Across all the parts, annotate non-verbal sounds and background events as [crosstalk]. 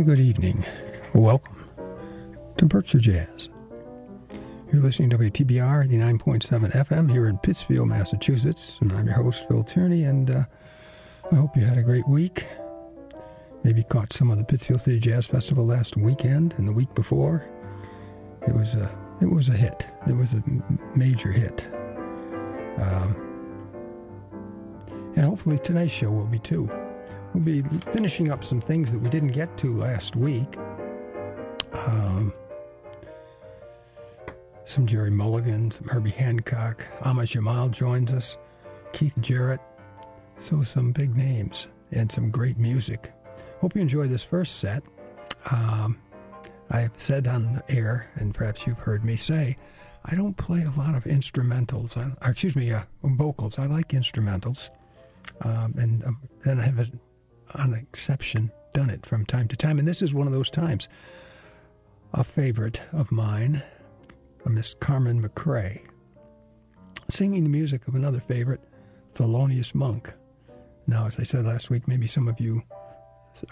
and good evening. Welcome to Berkshire Jazz. You're listening to WTBR 89.7 FM here in Pittsfield, Massachusetts, and I'm your host, Phil Tierney, and uh, I hope you had a great week. Maybe caught some of the Pittsfield City Jazz Festival last weekend and the week before. It was a it was a hit. It was a major hit. Um, and hopefully tonight's show will be too. We'll be finishing up some things that we didn't get to last week. Um, some Gerry Mulligan, some Herbie Hancock, Ahmad Jamal joins us, Keith Jarrett. So some big names and some great music. Hope you enjoy this first set. Um, I have said on the air, and perhaps you've heard me say, I don't play a lot of instrumentals. I, excuse me, uh, vocals. I like instrumentals, um, and um, and I have a on exception, done it from time to time. And this is one of those times. A favorite of mine, a Miss Carmen McRae, singing the music of another favorite, Thelonious Monk. Now, as I said last week, maybe some of you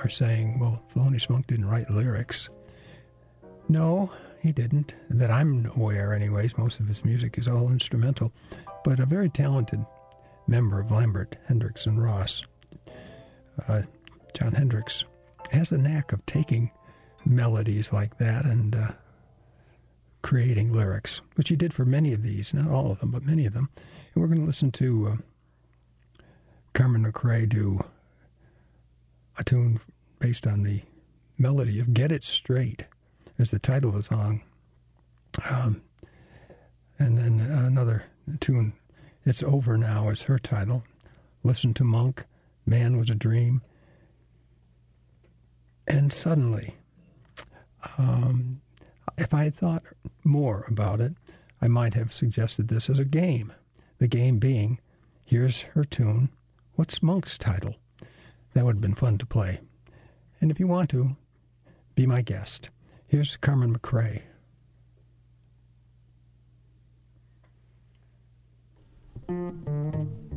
are saying, well, Thelonious Monk didn't write lyrics. No, he didn't. That I'm aware, anyways. Most of his music is all instrumental. But a very talented member of Lambert, Hendricks, and Ross uh, Jon Hendricks has a knack of taking melodies like that and uh, creating lyrics, which he did for many of these, not all of them, but many of them. And we're going to listen to uh, Carmen McRae do a tune based on the melody of Get It Straight as the title of the song. Um, and then another tune, It's Over Now, is her title. Listen to Monk man was a dream. And suddenly, um, if I had thought more about it, I might have suggested this as a game. The game being, here's her tune. What's Monk's title? That would have been fun to play. And if you want to, be my guest. Here's Carmen McRae. ba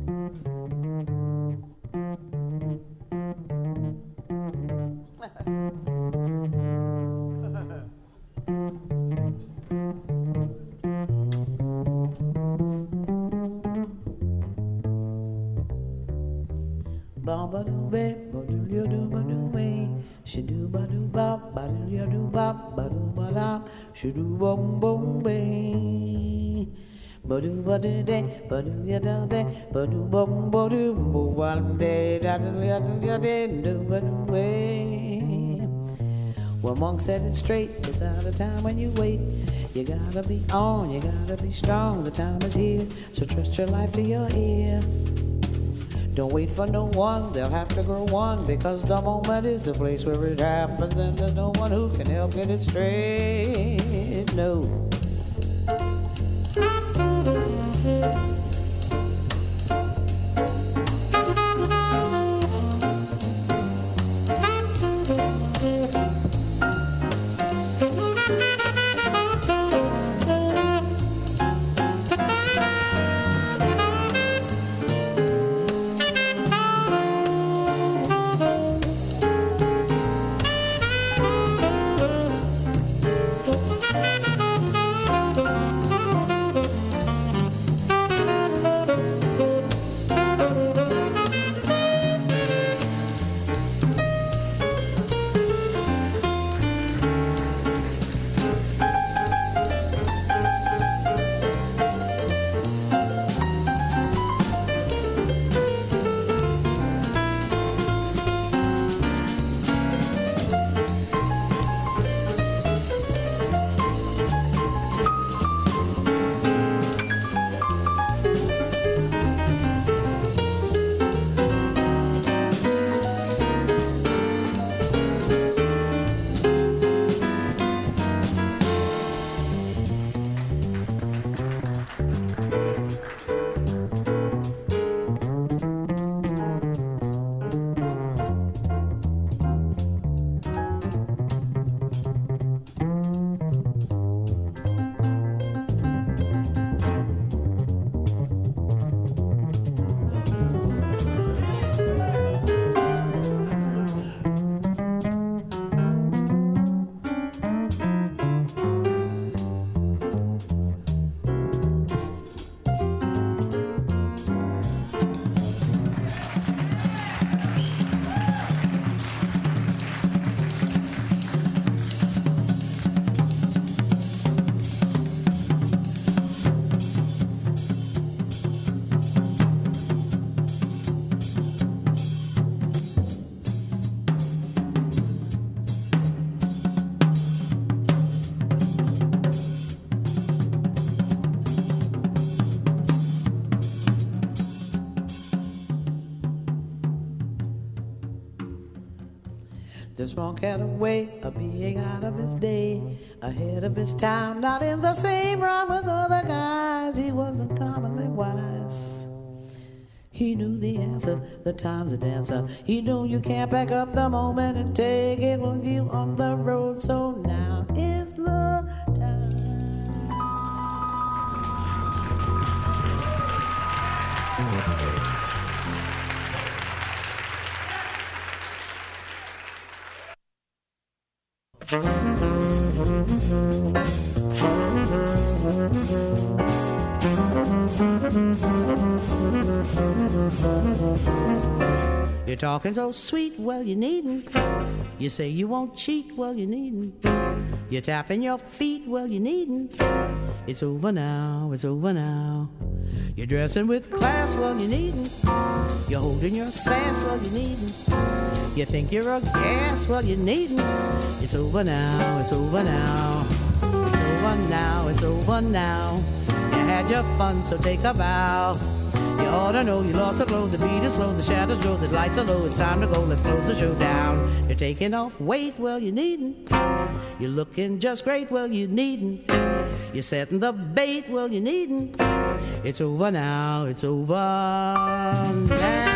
she do bom bom be ba do ba do de ba do ya da de ba do bom ba do bo ba de da do ya do ya de do ba do we well, Monk said it straight. It's out of time when you wait. You gotta be on, you gotta be strong. The time is here, so trust your life to your ear. Don't wait for no one, they'll have to grow one because the moment is the place where it happens, and there's no one who can help get it straight. No. The small cat away, a being out of his day, ahead of his time, not in the same rhyme with other guys. He wasn't commonly wise. He knew the answer, the time's a dancer. He knew you can't back up the moment You're talking so sweet, well, you needn't. You say you won't cheat, well, you needn't. You're tapping your feet, well, you needn't. It's over now, it's over now. You're dressing with class, well, you needn't. You're holding your sass, well, you needn't. You think you're a gas, well, you needn't. It's over now, it's over now. It's over now, it's over now. You had your fun, so take a bow. You ought to know you lost the glow, the beat is slow, the shadows grow, the lights are low. It's time to go, let's close the show down. You're taking off weight, well, you needn't. You're looking just great, well, you needn't. You're setting the bait, well, you needn't. It's over now, it's over now.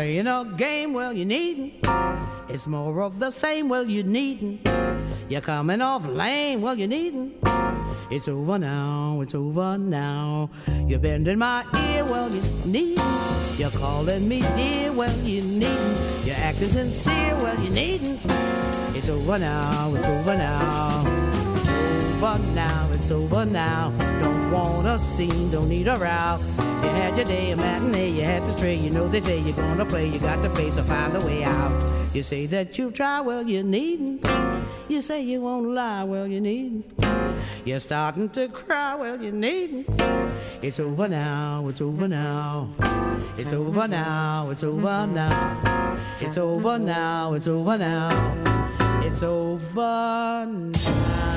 Playing a game, well, you needn't. It's more of the same, well, you needn't. You're coming off lame, well, you needn't. It's over now, it's over now. You're bending my ear, well, you needn't. You're calling me dear, well, you needn't. You're acting sincere, well, you needn't. It's over now, it's over now over now, it's over now. Don't want a scene, don't need a row. You had your day, a matinee, you had to stray. You know they say you're gonna play, you got to play, so find a way out. You say that you'll try, well, you needn't. You say you won't lie, well, you needn't. You're starting to cry, well, you needn't. It's over now, it's over now. It's over now, it's over now. It's over now, it's over now. It's over now.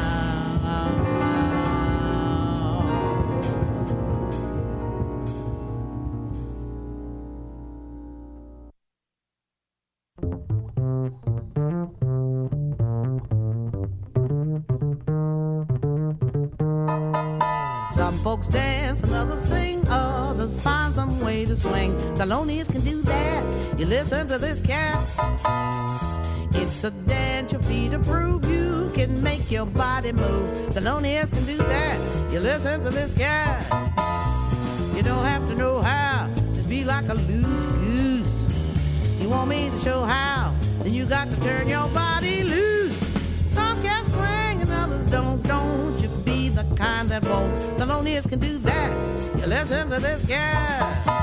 To swing. Thelonious can do that. You listen to this cat. It's a dance your feet approve. You can make your body move. Thelonious can do that. You listen to this cat. You don't have to know how. Just be like a loose goose. You want me to show how? Then you got to turn your body loose. Some can swing and others don't. Don't you be the kind that won't. Thelonious can do that. You listen to this guy.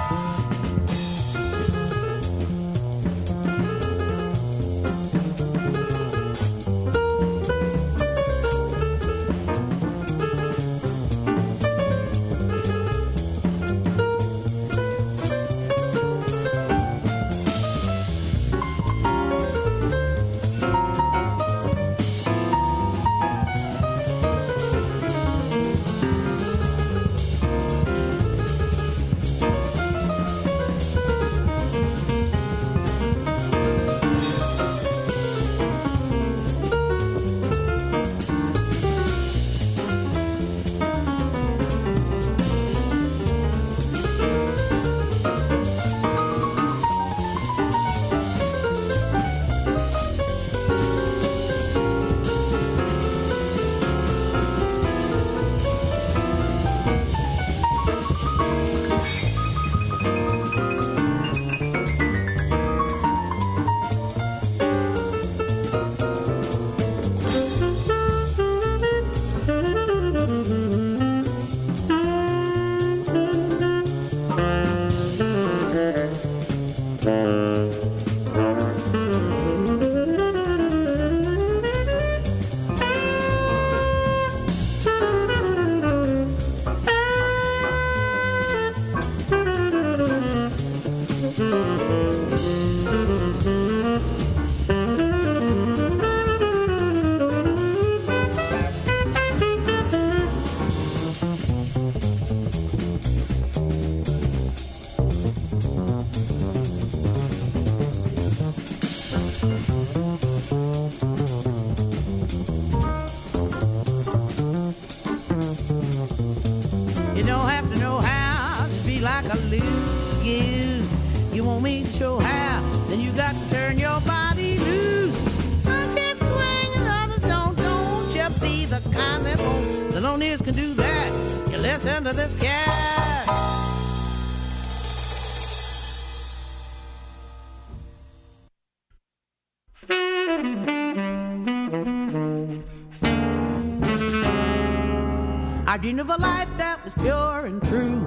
Dreamed of a life that was pure and true.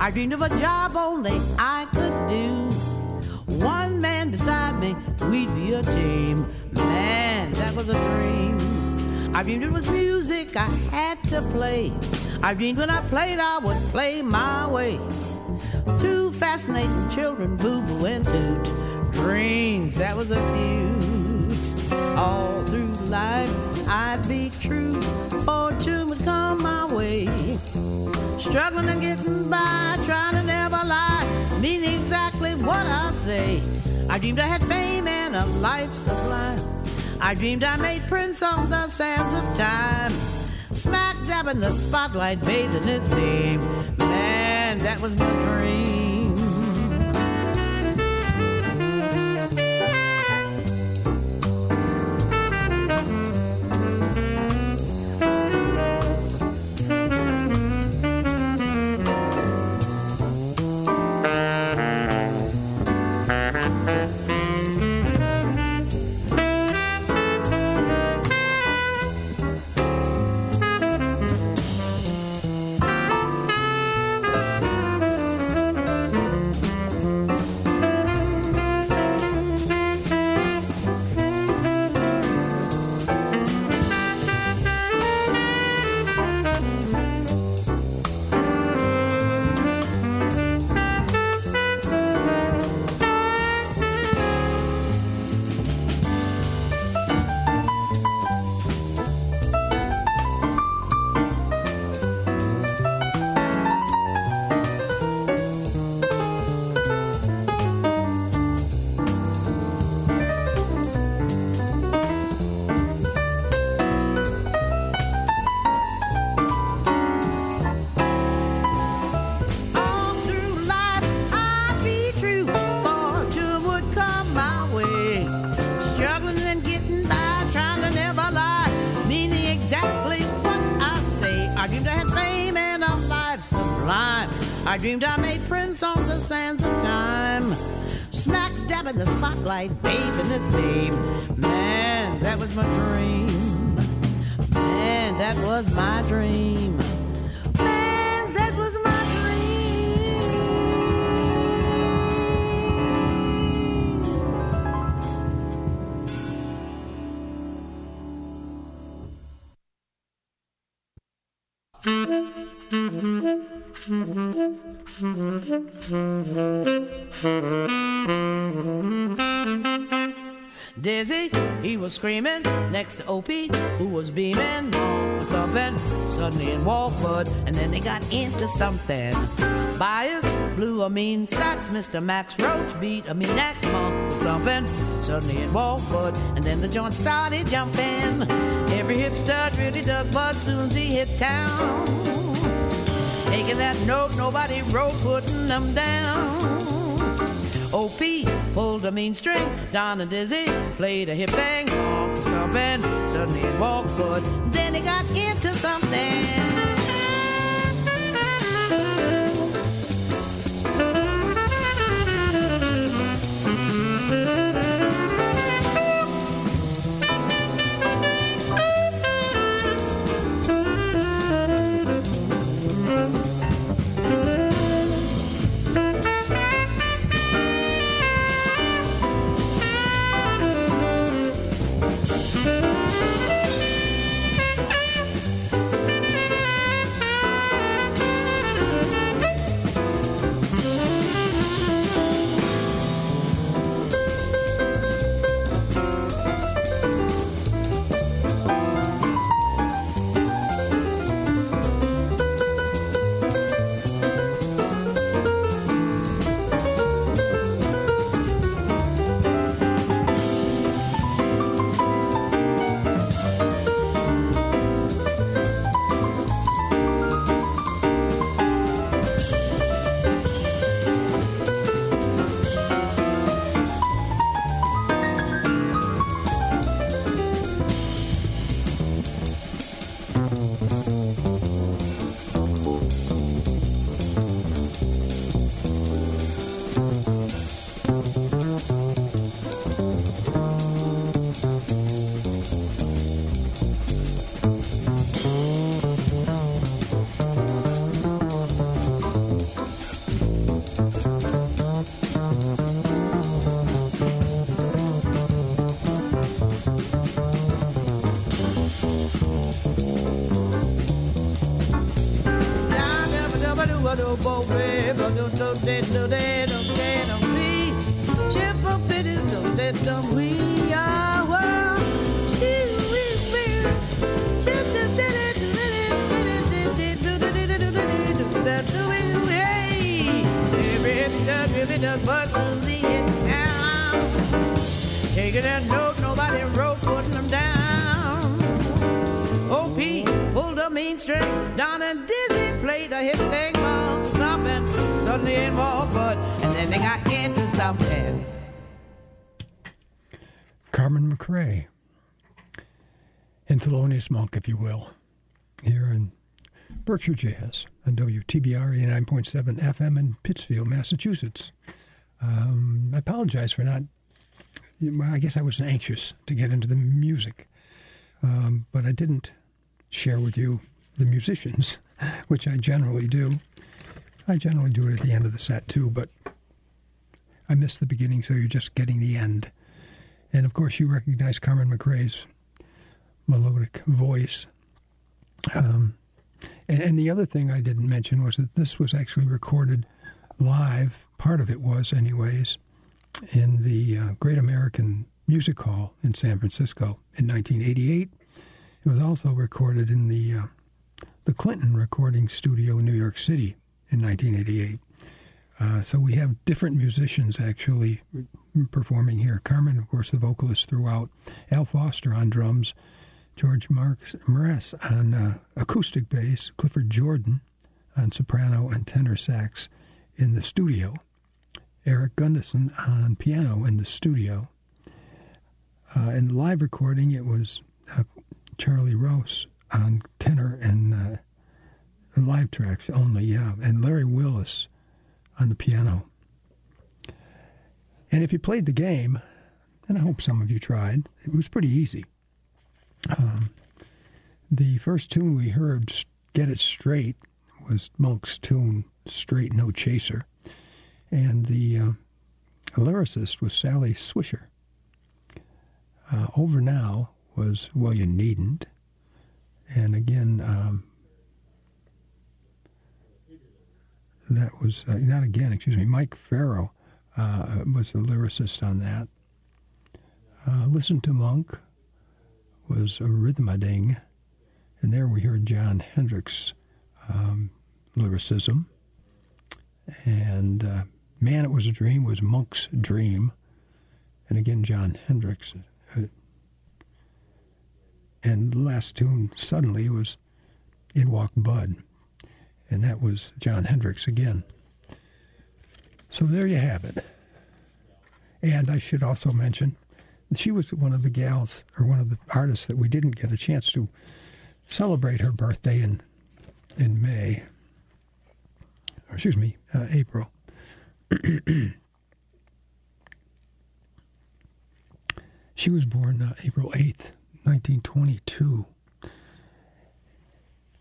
I dreamed of a job only I could do. One man beside me, we'd be a team. Man, that was a dream. I dreamed it was music I had to play. I dreamed when I played, I would play my way. Two fascinating children, Boo Boo and Toot. Dreams, that was a few. All through life, I'd be true. for way. Struggling and getting by, trying to never lie, meaning exactly what I say. I dreamed I had fame and a life sublime. I dreamed I made prints on the sands of time. Smack dab in the spotlight, bathing its beam. Man, that was my dream. In the spotlight, babe, and He was screaming next to Opie, who was beaming, thumping, suddenly in Walkwood, and then they got into something. Byas blew a mean sax, Mr. Max Roach beat a mean axe, monk stumping, suddenly in Walkwood, and then the joint started jumping. Every hip stud really dug bud soon as he hit town. Taking that note, nobody wrote, putting them down. OP pulled a mean string, Don and Dizzy played a hip thing, stomping, suddenly it walked good. Then he got into something. Every hipster really does what's in town. Taking that note. Monk, if you will, here in Berkshire Jazz on WTBR 89.7 FM in Pittsfield, Massachusetts. Um, I apologize for not, I guess I was anxious to get into the music, um, but I didn't share with you the musicians, [laughs] which I generally do. I generally do it at the end of the set too, but I missed the beginning, so you're just getting the end. And of course, you recognize Carmen McRae's melodic voice. Um, and, and, the other thing I didn't mention was that this was actually recorded live, part of it was, anyways, in the uh, Great American Music Hall in San Francisco in 1988. It was also recorded in the, uh, the Clinton Recording Studio in New York City in 1988. Uh, so we have different musicians actually performing here. Carmen, of course, the vocalist throughout. Al Foster on drums. George Marks Morris on uh, acoustic bass, Clifford Jordan on soprano and tenor sax in the studio, Eric Gunnison on piano in the studio. Uh, in the live recording, it was uh, Charlie Rouse on tenor and uh, live tracks only, yeah. And Larry Willis on the piano. And if you played the game, and I hope some of you tried, it was pretty easy. Um, the first tune we heard, Get It Straight, was Monk's tune, Straight No Chaser. And the uh, lyricist was Sally Swisher. Uh, Over Now was You Needn't. And again, um, that was, uh, not again, excuse me, Mike Ferro uh, was the lyricist on that. Uh, Listen to Monk was a Rhythm-a-ning. And there we heard Jon Hendricks' um, lyricism. And uh, Man, It Was a Dream was Monk's Dream. And again, Jon Hendricks. Uh, and the last tune, suddenly, was In Walked Bud. And that was Jon Hendricks again. So there you have it. And I should also mention, she was one of the gals, or one of the artists that we didn't get a chance to celebrate her birthday in, in May. Or excuse me, uh, April. [clears throat] she was born uh, April 8th, 1922.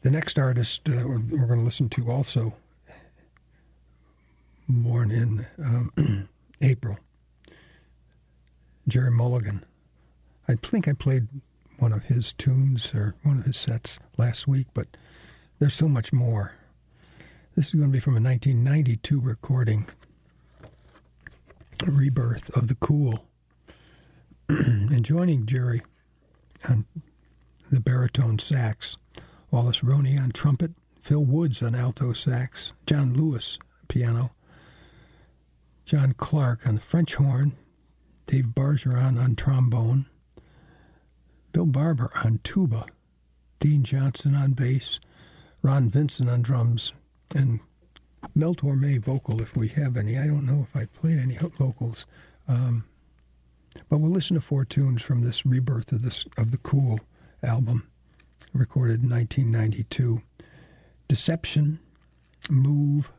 The next artist uh, we're, we're going to listen to also born in um, [clears throat] April, Gerry Mulligan. I think I played one of his tunes or one of his sets last week, but there's so much more. This is going to be from a 1992 recording, Rebirth of the Cool. [clears throat] and joining Gerry on the baritone sax, Wallace Roney on trumpet, Phil Woods on alto sax, John Lewis piano, John Clark on the French horn, Dave Bargeron on trombone, Bill Barber on tuba, Dean Johnson on bass, Ron Vincent on drums, and Mel Torme vocal if we have any. I don't know if I played any [laughs] vocals, um, but we'll listen to four tunes from this rebirth of this of the Cool album, recorded in 1992. Deception, Move,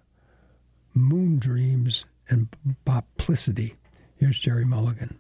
Moon Dreams, and Boplicity. Here's Gerry Mulligan.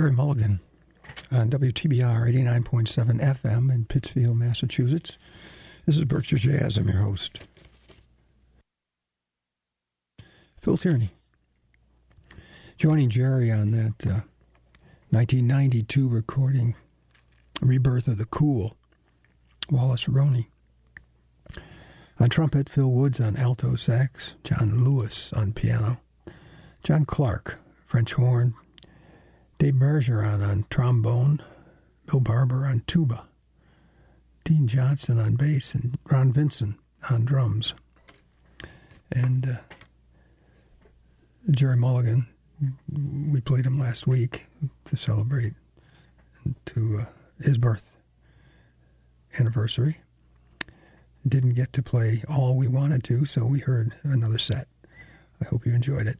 Gerry Mulligan on WTBR 89.7 FM in Pittsfield, Massachusetts. This is Berkshire Jazz. I'm your host. Phil Tierney. Joining Gerry on that uh, 1992 recording, Rebirth of the Cool, Wallace Roney. On trumpet, Phil Woods on alto sax, John Lewis on piano, John Clark, French horn, Dave Bargeron on trombone, Bill Barber on tuba, Dean Johnson on bass, and Ron Vincent on drums. And uh, Gerry Mulligan, we played him last week to celebrate to uh, his birth anniversary. Didn't get to play all we wanted to, so we heard another set. I hope you enjoyed it.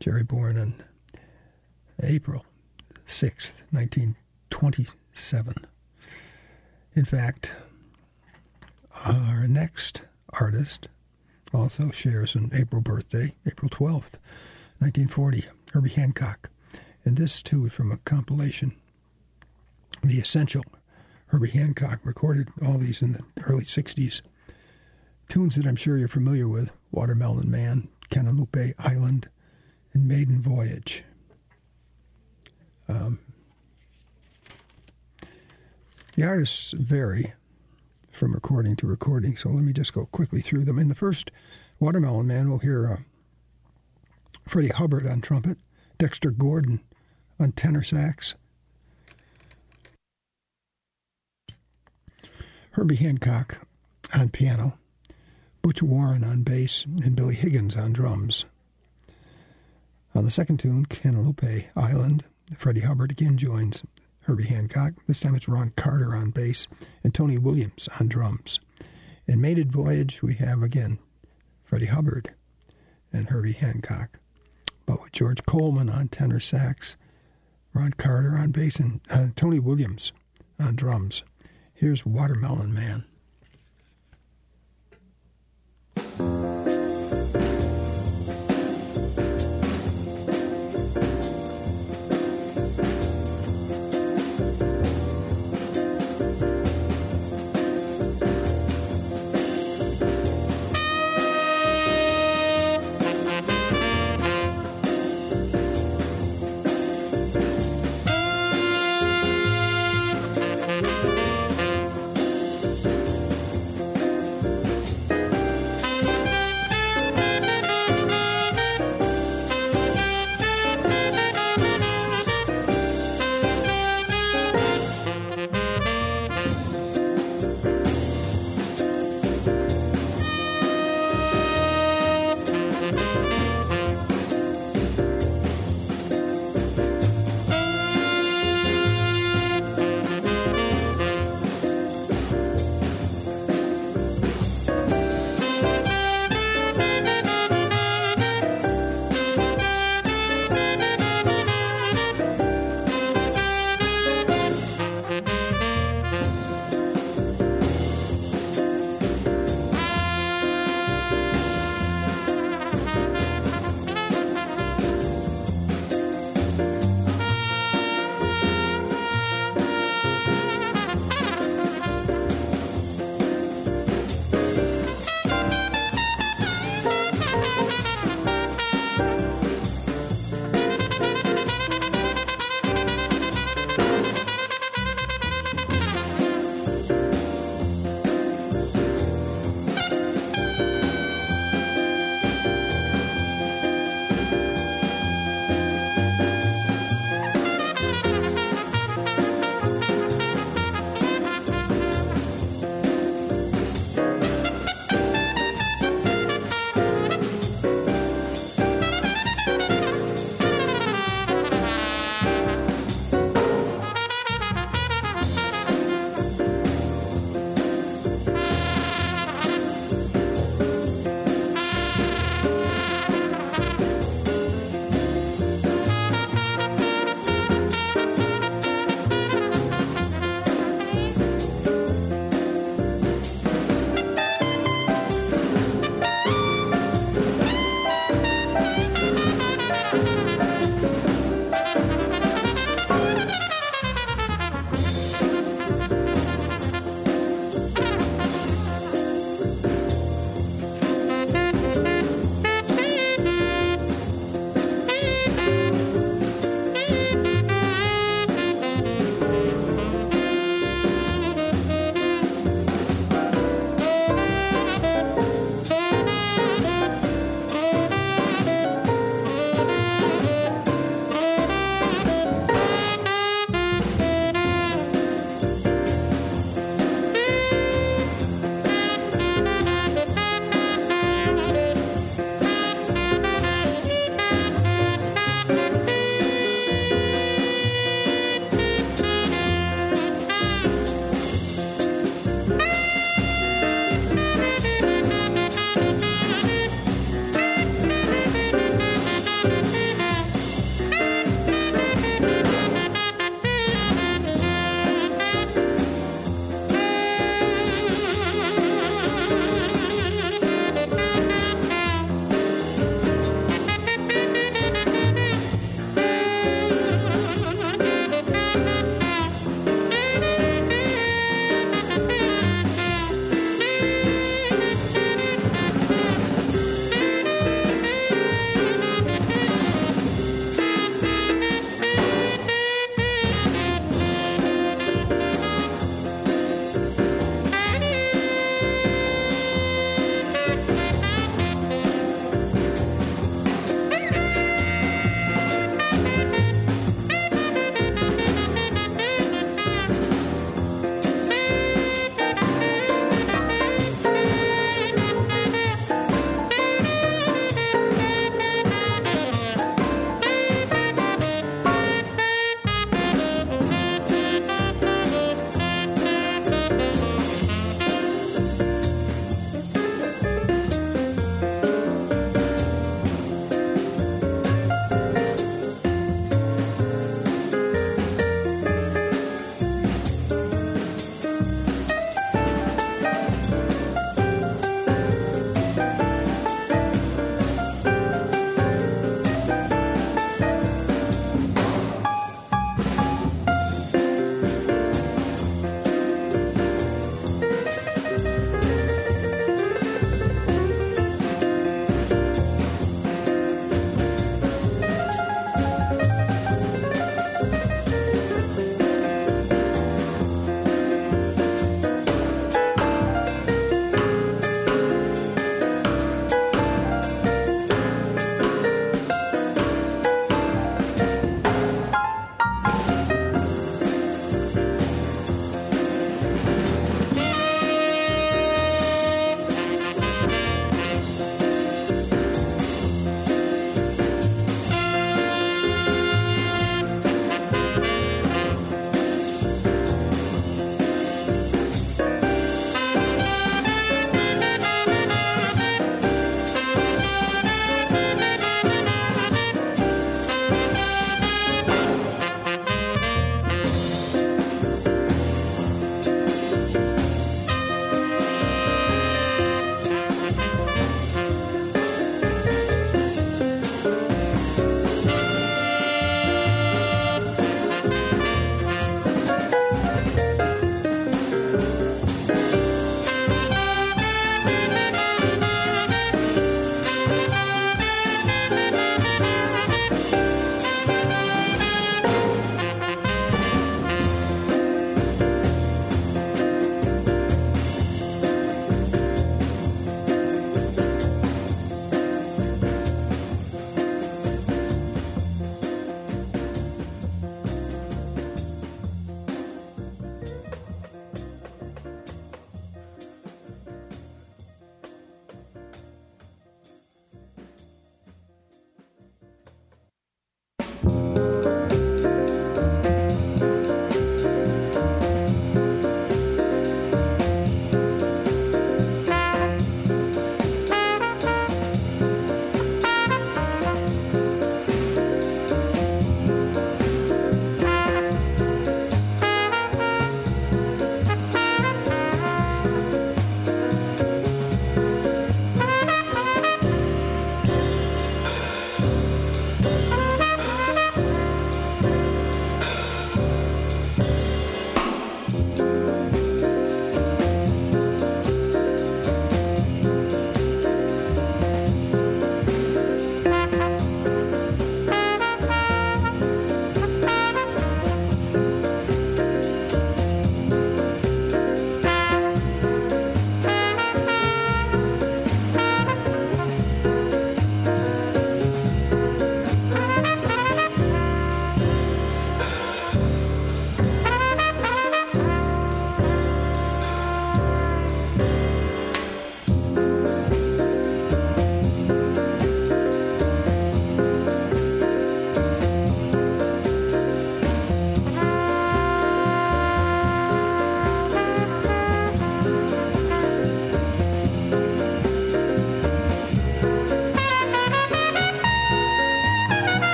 Gerry born on April 6th, 1927. In fact, our next artist also shares an April birthday, April 12th, 1940, Herbie Hancock. And this, too, is from a compilation, The Essential. Herbie Hancock recorded all these in the early 60s. Tunes that I'm sure you're familiar with Watermelon Man, Cantaloupe Island, and Maiden Voyage. Um, the artists vary from recording to recording, so let me just go quickly through them. In the first Watermelon Man, we'll hear uh, Freddie Hubbard on trumpet, Dexter Gordon on tenor sax, Herbie Hancock on piano, Butch Warren on bass, and Billy Higgins on drums. On the second tune, Cantaloupe Island, Freddie Hubbard again joins Herbie Hancock. This time it's Ron Carter on bass and Tony Williams on drums. In Maiden Voyage, we have again Freddie Hubbard and Herbie Hancock, but with George Coleman on tenor sax, Ron Carter on bass, and uh, Tony Williams on drums. Here's Watermelon Man.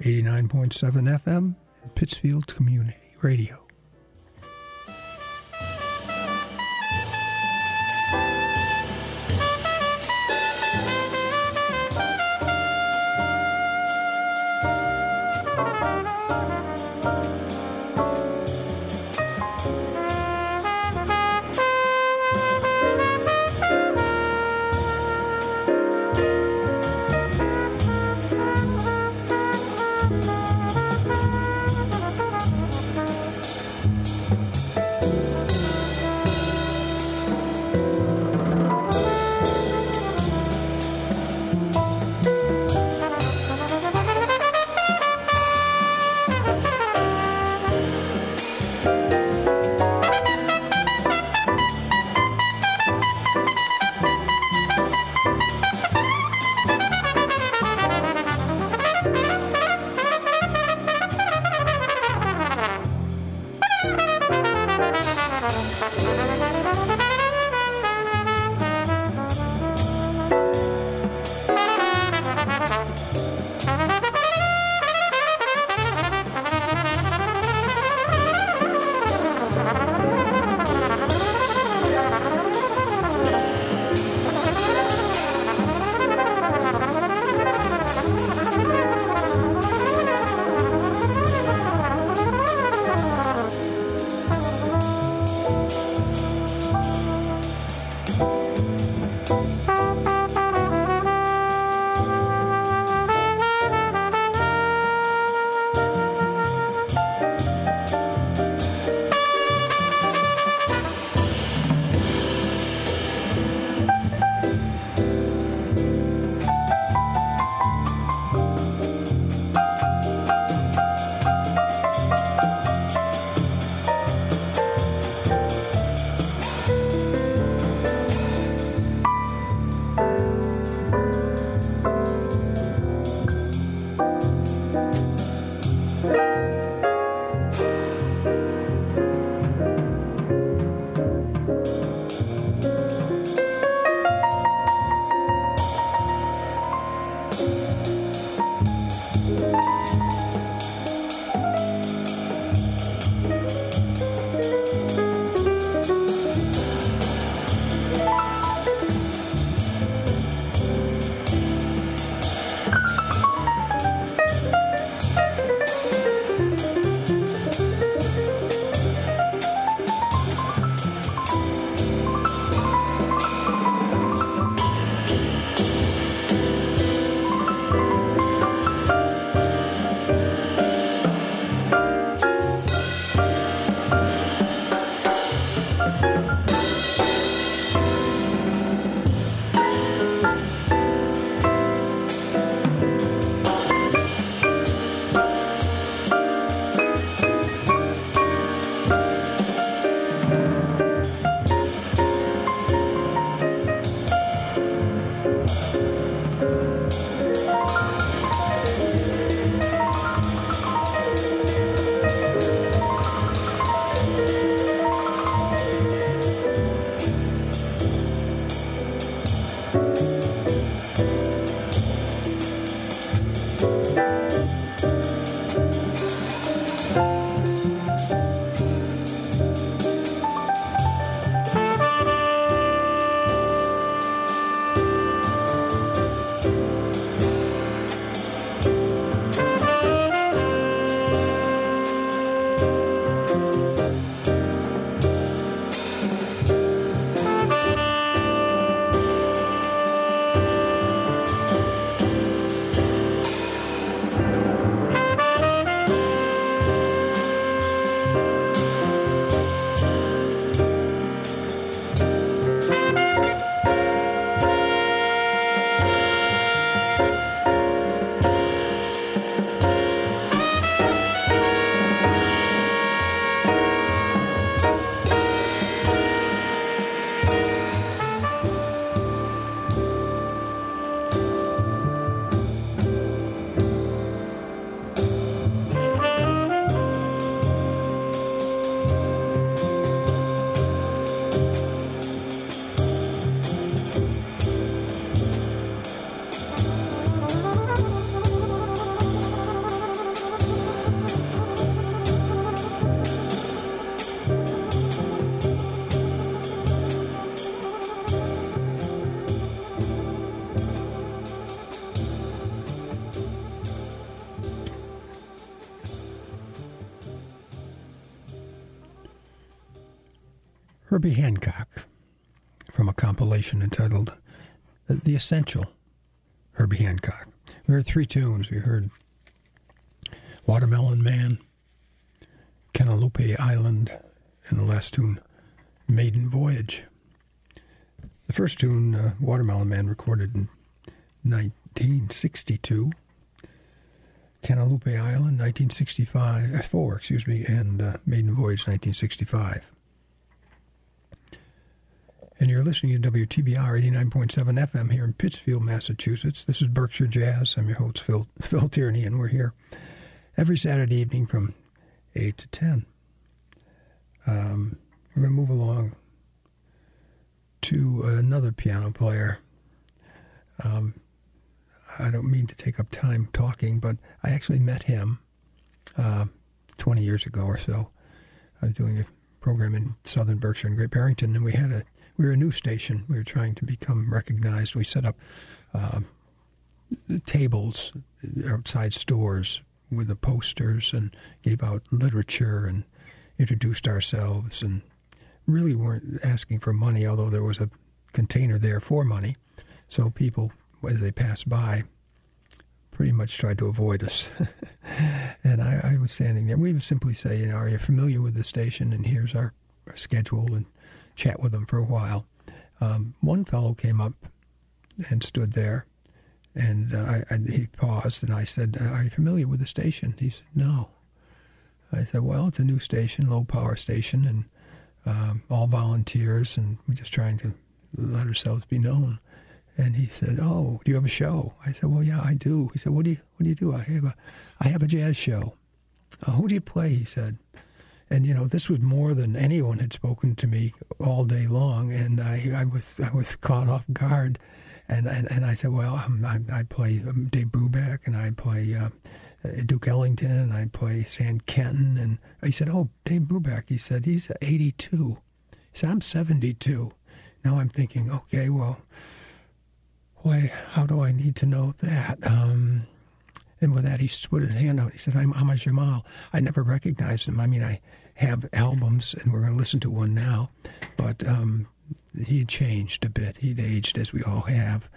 89.7 FM and Pittsfield Community Radio. Herbie Hancock from a compilation entitled The Essential Herbie Hancock. We heard three tunes. We heard Watermelon Man, Cantaloupe Island, and the last tune, Maiden Voyage. The first tune, uh, Watermelon Man, recorded in 1962. Cantaloupe Island, 1965, uh, four, excuse me, and uh, Maiden Voyage, 1965. And you're listening to WTBR 89.7 FM here in Pittsfield, Massachusetts. This is Berkshire Jazz. I'm your host, Phil, [laughs] Phil Tierney, and we're here every Saturday evening from 8 to 10. Um, we're going to move along to another piano player. Um, I don't mean to take up time talking, but I actually met him uh, 20 years ago or so. I was doing a program in southern Berkshire and Great Barrington, and we had a we were a news station. We were trying to become recognized. We set up uh, tables outside stores with the posters and gave out literature and introduced ourselves and really weren't asking for money, although there was a container there for money. So people, as they passed by, pretty much tried to avoid us. [laughs] and I, I, was standing there. We would simply say, you know, are you familiar with the station? And here's our, our schedule. And chat with them for a while. Um, one fellow came up and stood there, and uh, I, he paused, and I said, "Are you familiar with the station?" He said, "No." I said, "Well, it's a new station, low power station, and um, all volunteers, and we're just trying to let ourselves be known." And he said, "Oh, do you have a show?" I said, "Well, yeah, I do." He said, "What do you What do you do?" I have a I have a jazz show. Uh, who do you play? He said. And you know, this was more than anyone had spoken to me all day long, and I, I was I was caught off guard, and and, and I said, well, um, I, I play um, Dave Brubeck, and I play uh, Duke Ellington, and I play Stan Kenton, and he said, oh, Dave Brubeck, he said he's 82, he said I'm 72. Now I'm thinking, okay, well, why? How do I need to know that? Um, and with that, he put his hand out. He said, I'm Ahmad Jamal. I never recognized him. I mean, I have albums, and we're going to listen to one now, but um, he had changed a bit. He'd aged, as we all have.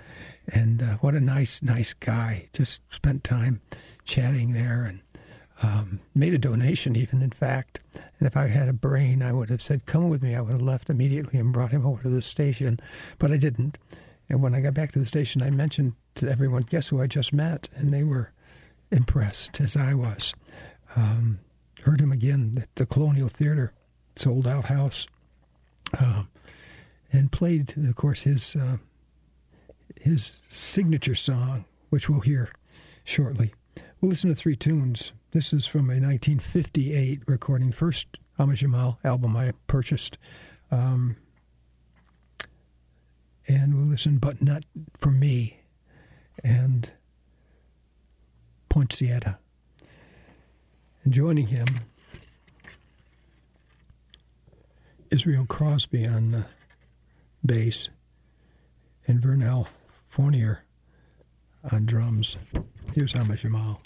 And uh, what a nice, nice guy. Just spent time chatting there and um, made a donation, even, in fact. And if I had a brain, I would have said, Come with me. I would have left immediately and brought him over to the station, but I didn't. And when I got back to the station, I mentioned to everyone, Guess who I just met? And they were impressed as I was. Um, heard him again at the Colonial Theater, sold out house, uh, and played, of course, his uh, his signature song, which we'll hear shortly. We'll listen to three tunes. This is from a 1958 recording, first Ahmad Jamal album I purchased. Um, and we'll listen, but not for me. And Poinciana. And joining him, Israel Crosby on uh, bass and Vernal Fournier on drums. Here's Ahmad Jamal.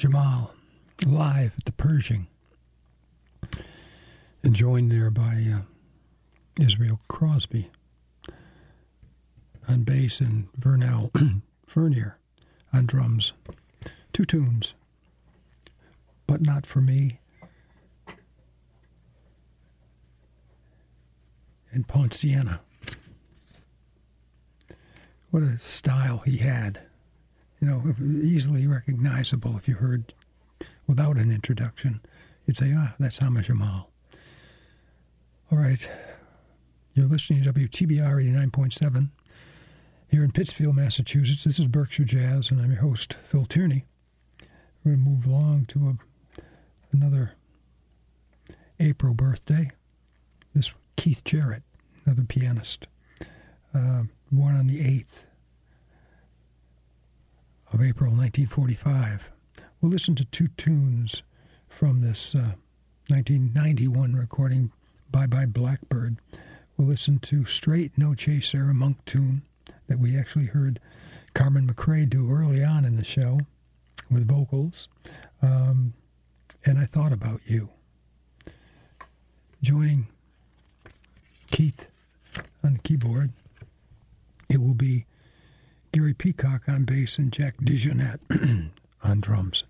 Jamal live at the Pershing and joined there by uh, Israel Crosby on bass and Vernal [clears throat] Fournier on drums. Two tunes, but not for me. And Poinciana. What a style he had. You know, easily recognizable if you heard without an introduction. You'd say, ah, that's Ahmad Jamal. All right. You're listening to WTBR 89.7 here in Pittsfield, Massachusetts. This is Berkshire Jazz, and I'm your host, Phil Tierney. We're going to move along to a, another April birthday. This Keith Jarrett, another pianist, uh, born on the 8th of April 1945. We'll listen to two tunes from this uh, 1991 recording, Bye Bye Blackbird. We'll listen to Straight No Chaser, a monk tune, that we actually heard Carmen McRae do early on in the show with vocals. Um, and I thought about you. Joining Keith on the keyboard, it will be Gary Peacock on bass and Jack DeJohnette [clears throat] on drums.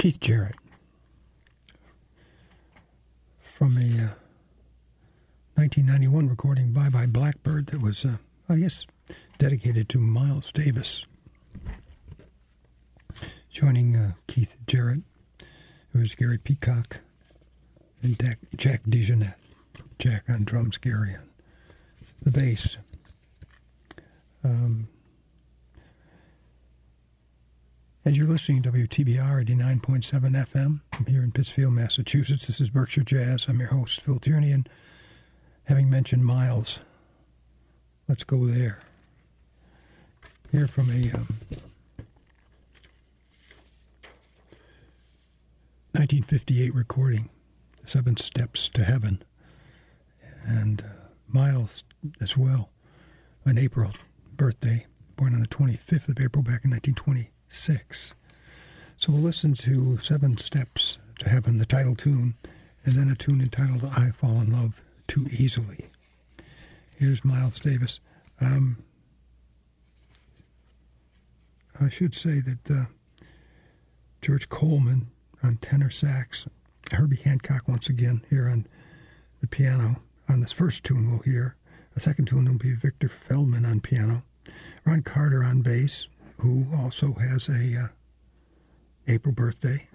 Keith Jarrett from a uh, 1991 recording Bye Bye Blackbird that was, uh, I guess, dedicated to Miles Davis. Joining uh, Keith Jarrett, who was Gary Peacock, and Jack, Jack DeJohnette. Jack on drums, Gary on the bass. Um, as you're listening to WTBR 89.7 FM, I'm here in Pittsfield, Massachusetts. This is Berkshire Jazz. I'm your host, Phil Tierney, and having mentioned Miles, let's go there. Here from a um, 1958 recording, Seven Steps to Heaven, and uh, Miles as well, an April birthday, born on the 25th of April back in 1920 six. So we'll listen to Seven Steps to Heaven, the title tune, and then a tune entitled I Fall in Love Too Easily. Here's Miles Davis. Um, I should say that uh, George Coleman on tenor sax, Herbie Hancock once again here on the piano. On this first tune, we'll hear. The second tune will be Victor Feldman on piano, Ron Carter on bass, who also has a uh, April birthday.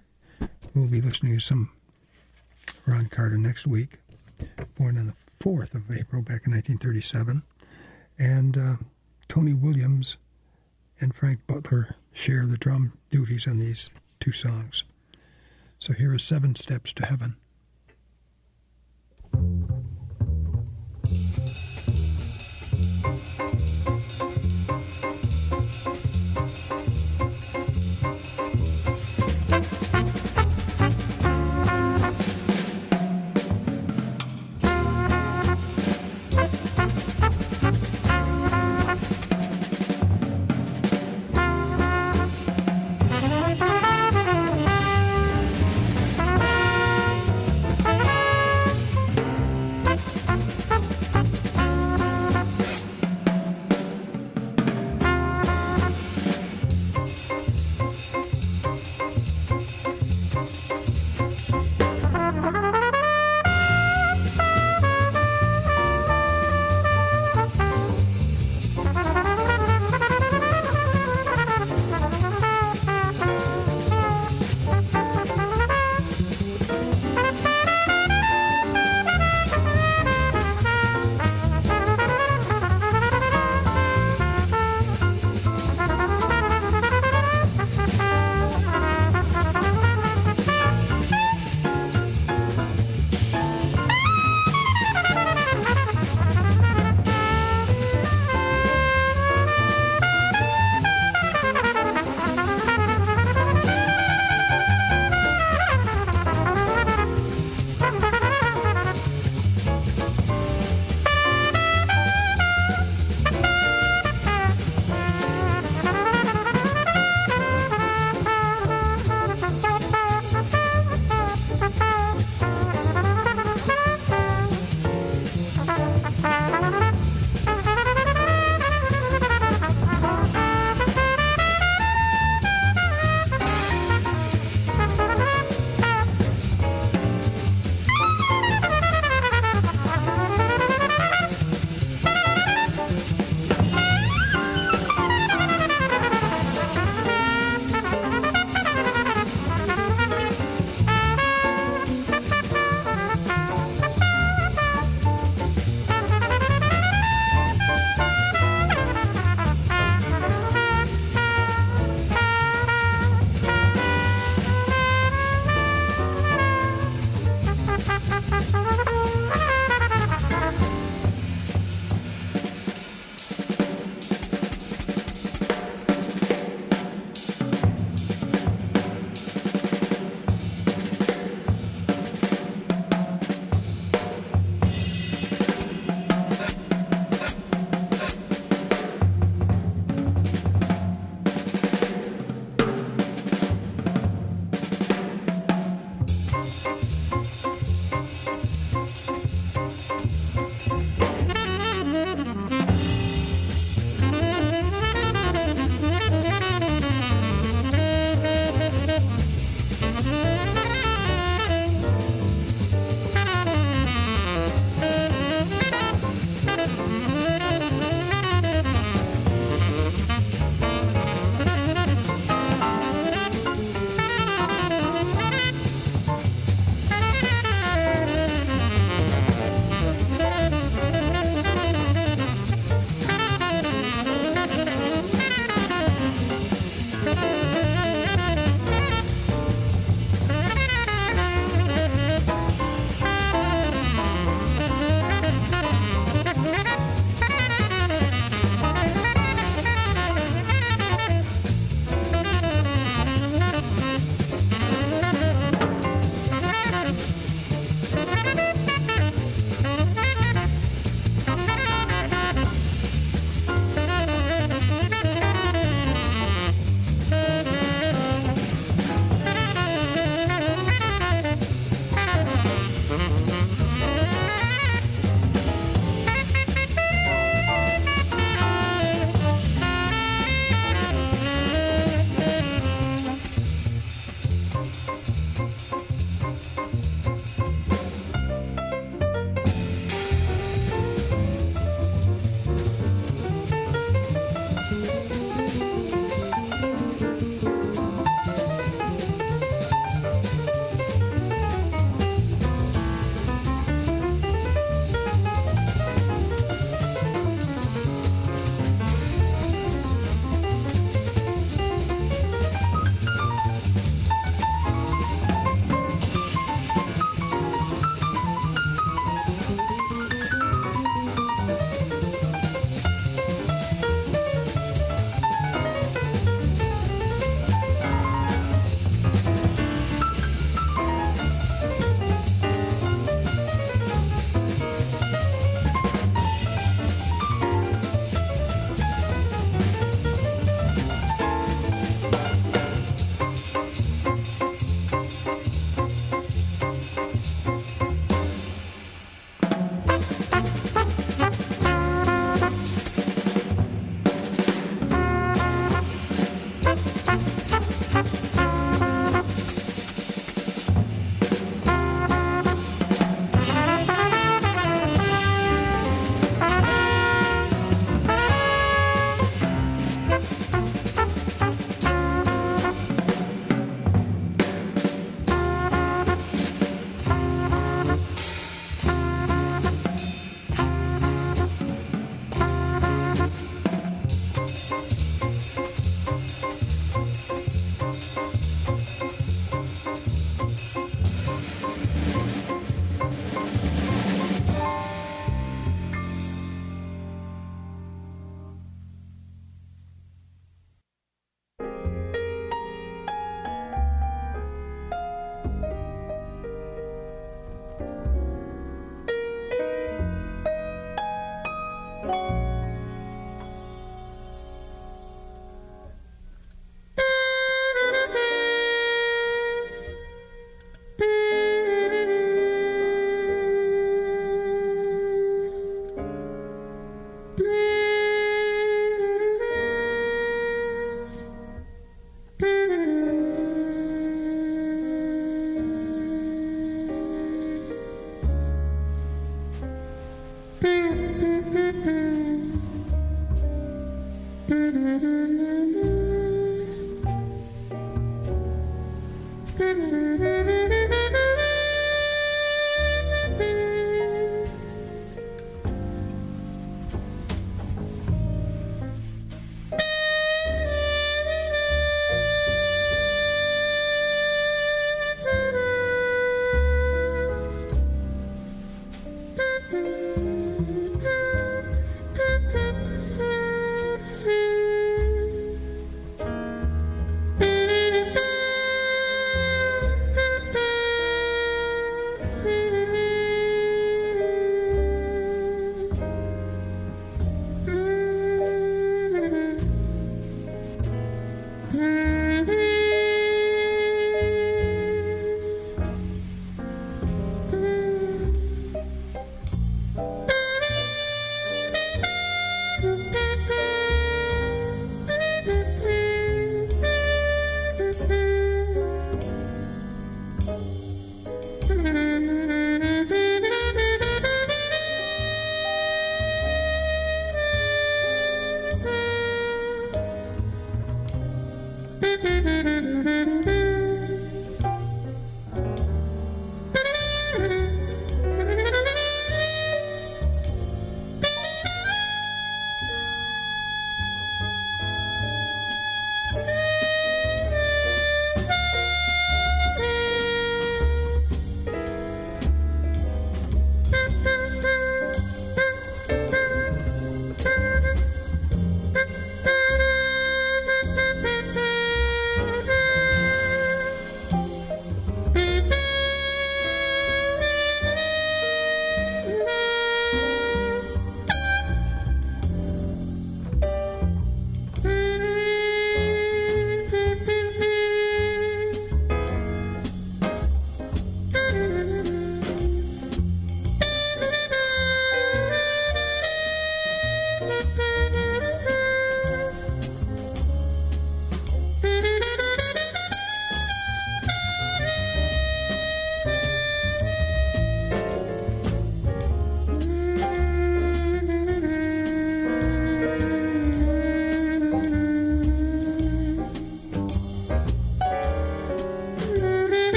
We'll be listening to some Ron Carter next week, born on the 4th of April back in 1937. And uh, Tony Williams and Frank Butler share the drum duties on these two songs. So here is Seven Steps to Heaven.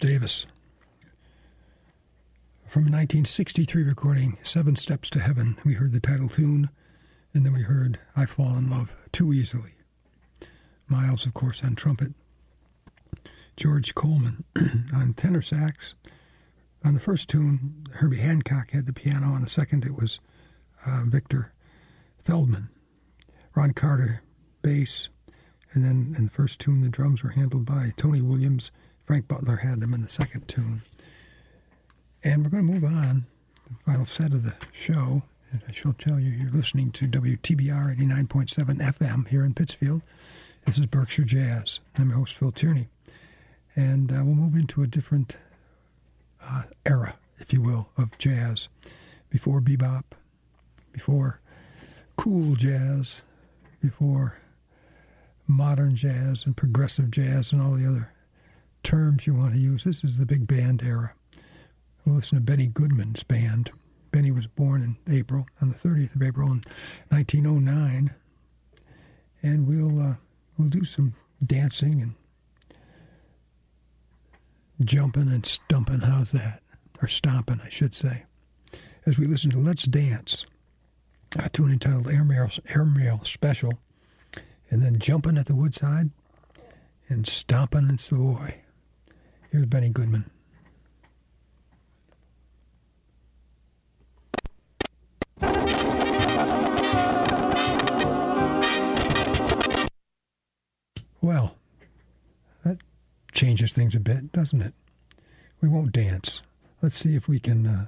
Davis. From a 1963 recording, Seven Steps to Heaven, we heard the title tune, and then we heard I Fall in Love Too Easily. Miles, of course, on trumpet. George Coleman [clears throat] on tenor sax. On the first tune, Herbie Hancock had the piano. On the second, it was uh, Victor Feldman. Ron Carter, bass. And then in the first tune, the drums were handled by Tony Williams. Frank Butler had them in the second tune. And we're going to move on, the final set of the show. And I shall tell you, you're listening to WTBR 89.7 FM here in Pittsfield. This is Berkshire Jazz. I'm your host, Phil Tierney. And uh, we'll move into a different uh, era, if you will, of jazz. Before bebop, before cool jazz, before modern jazz and progressive jazz and all the other terms you want to use. This is the big band era. We'll listen to Benny Goodman's band. Benny was born in April, on the 30th of April in 1909. And we'll, uh, we'll do some dancing and jumping and stumping. How's that? Or stomping, I should say. As we listen to Let's Dance, a tune entitled Airmail, Airmail Special, and then Jumping at the Woodside and Stomping in Savoy. Here's Benny Goodman. Well, that changes things a bit, doesn't it? We won't dance. Let's see if we can uh,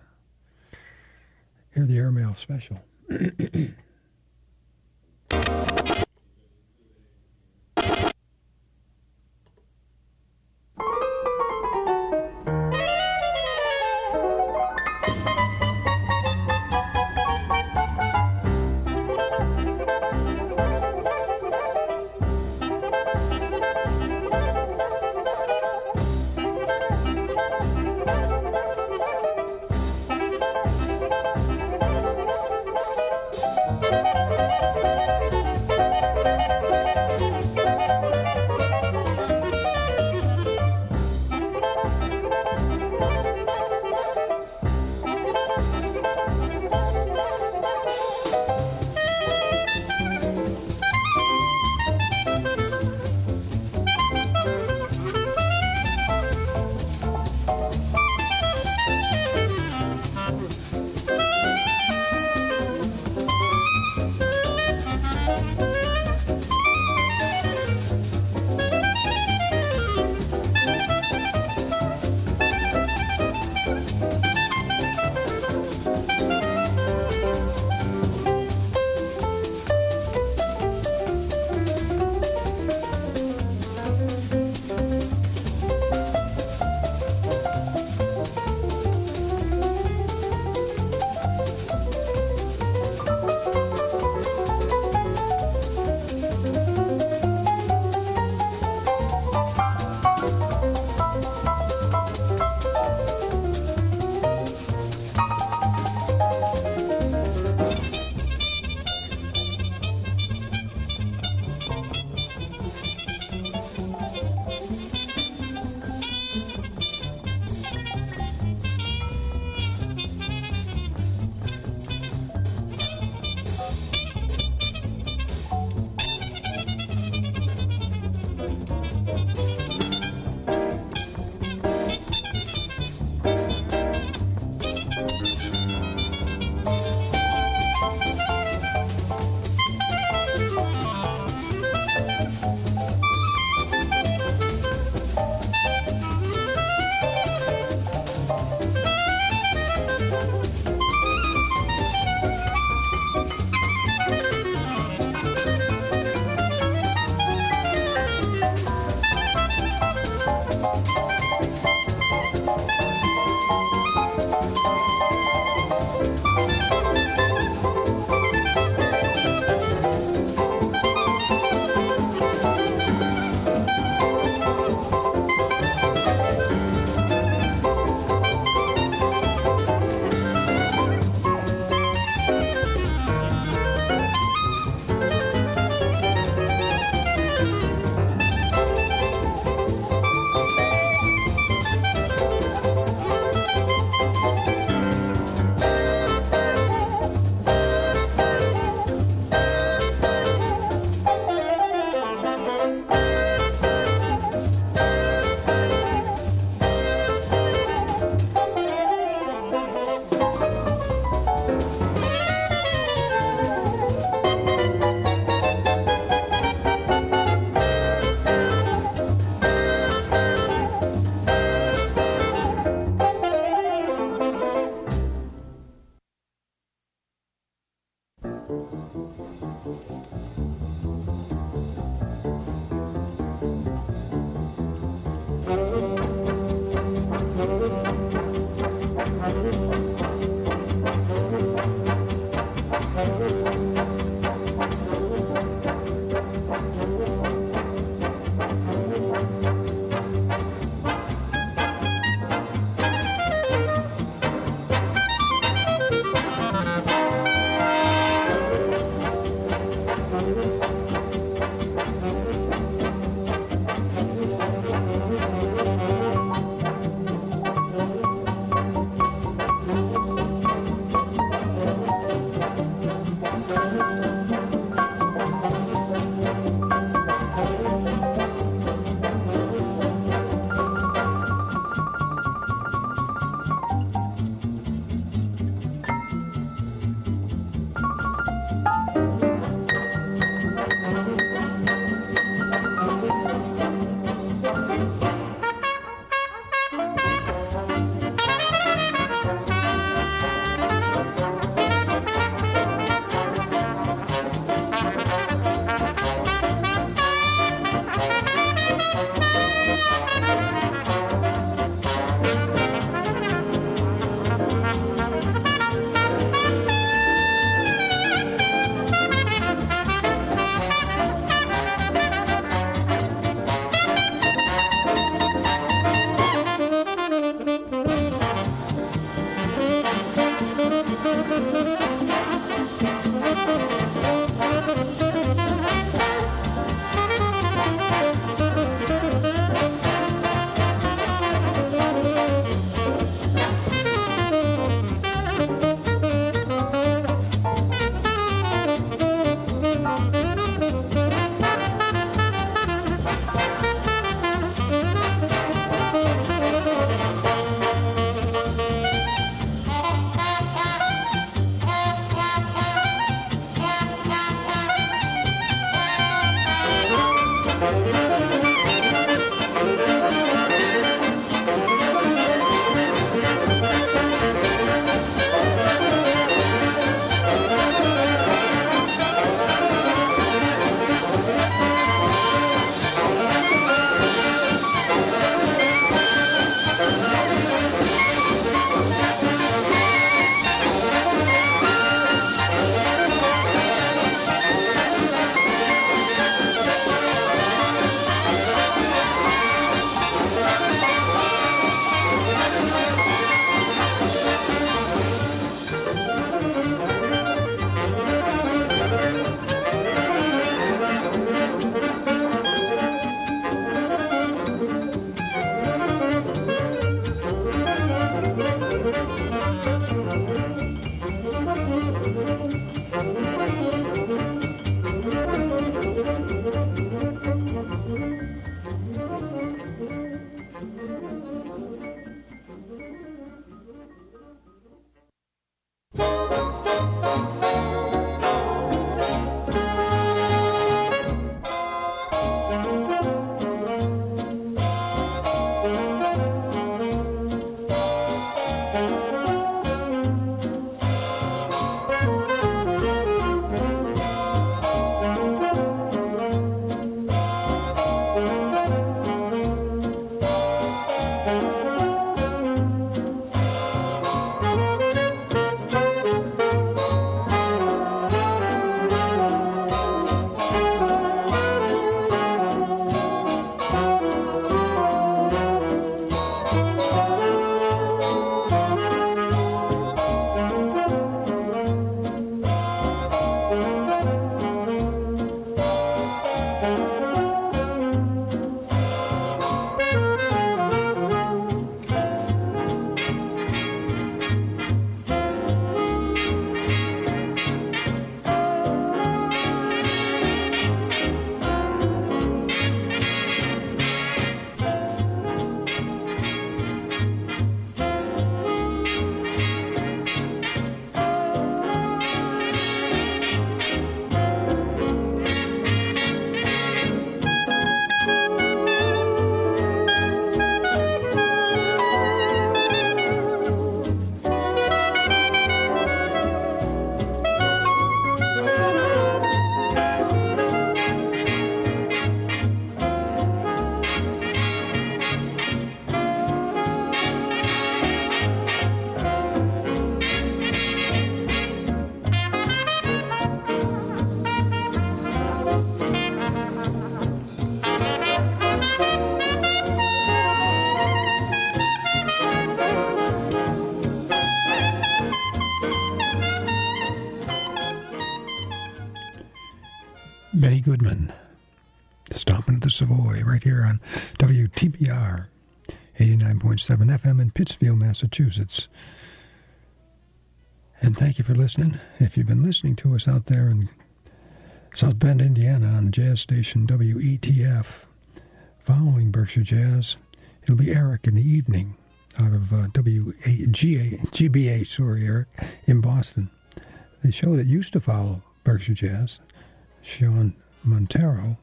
hear the airmail special. [clears throat] Savoy right here on WTBR 89.7 FM in Pittsfield, Massachusetts. And thank you for listening. If you've been listening to us out there in South Bend, Indiana on the jazz station WETF, following Berkshire Jazz, it'll be Eric in the evening out of uh, WGA, GBA, sorry, Eric, in Boston. The show that used to follow Berkshire Jazz, Sean Montero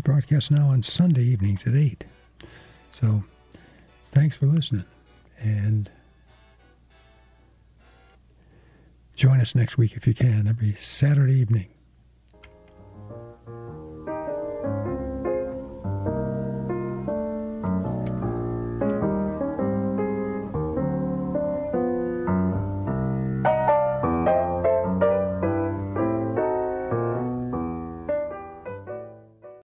is broadcast now on Sunday evenings at 8. So thanks for listening. And join us next week if you can, every Saturday evening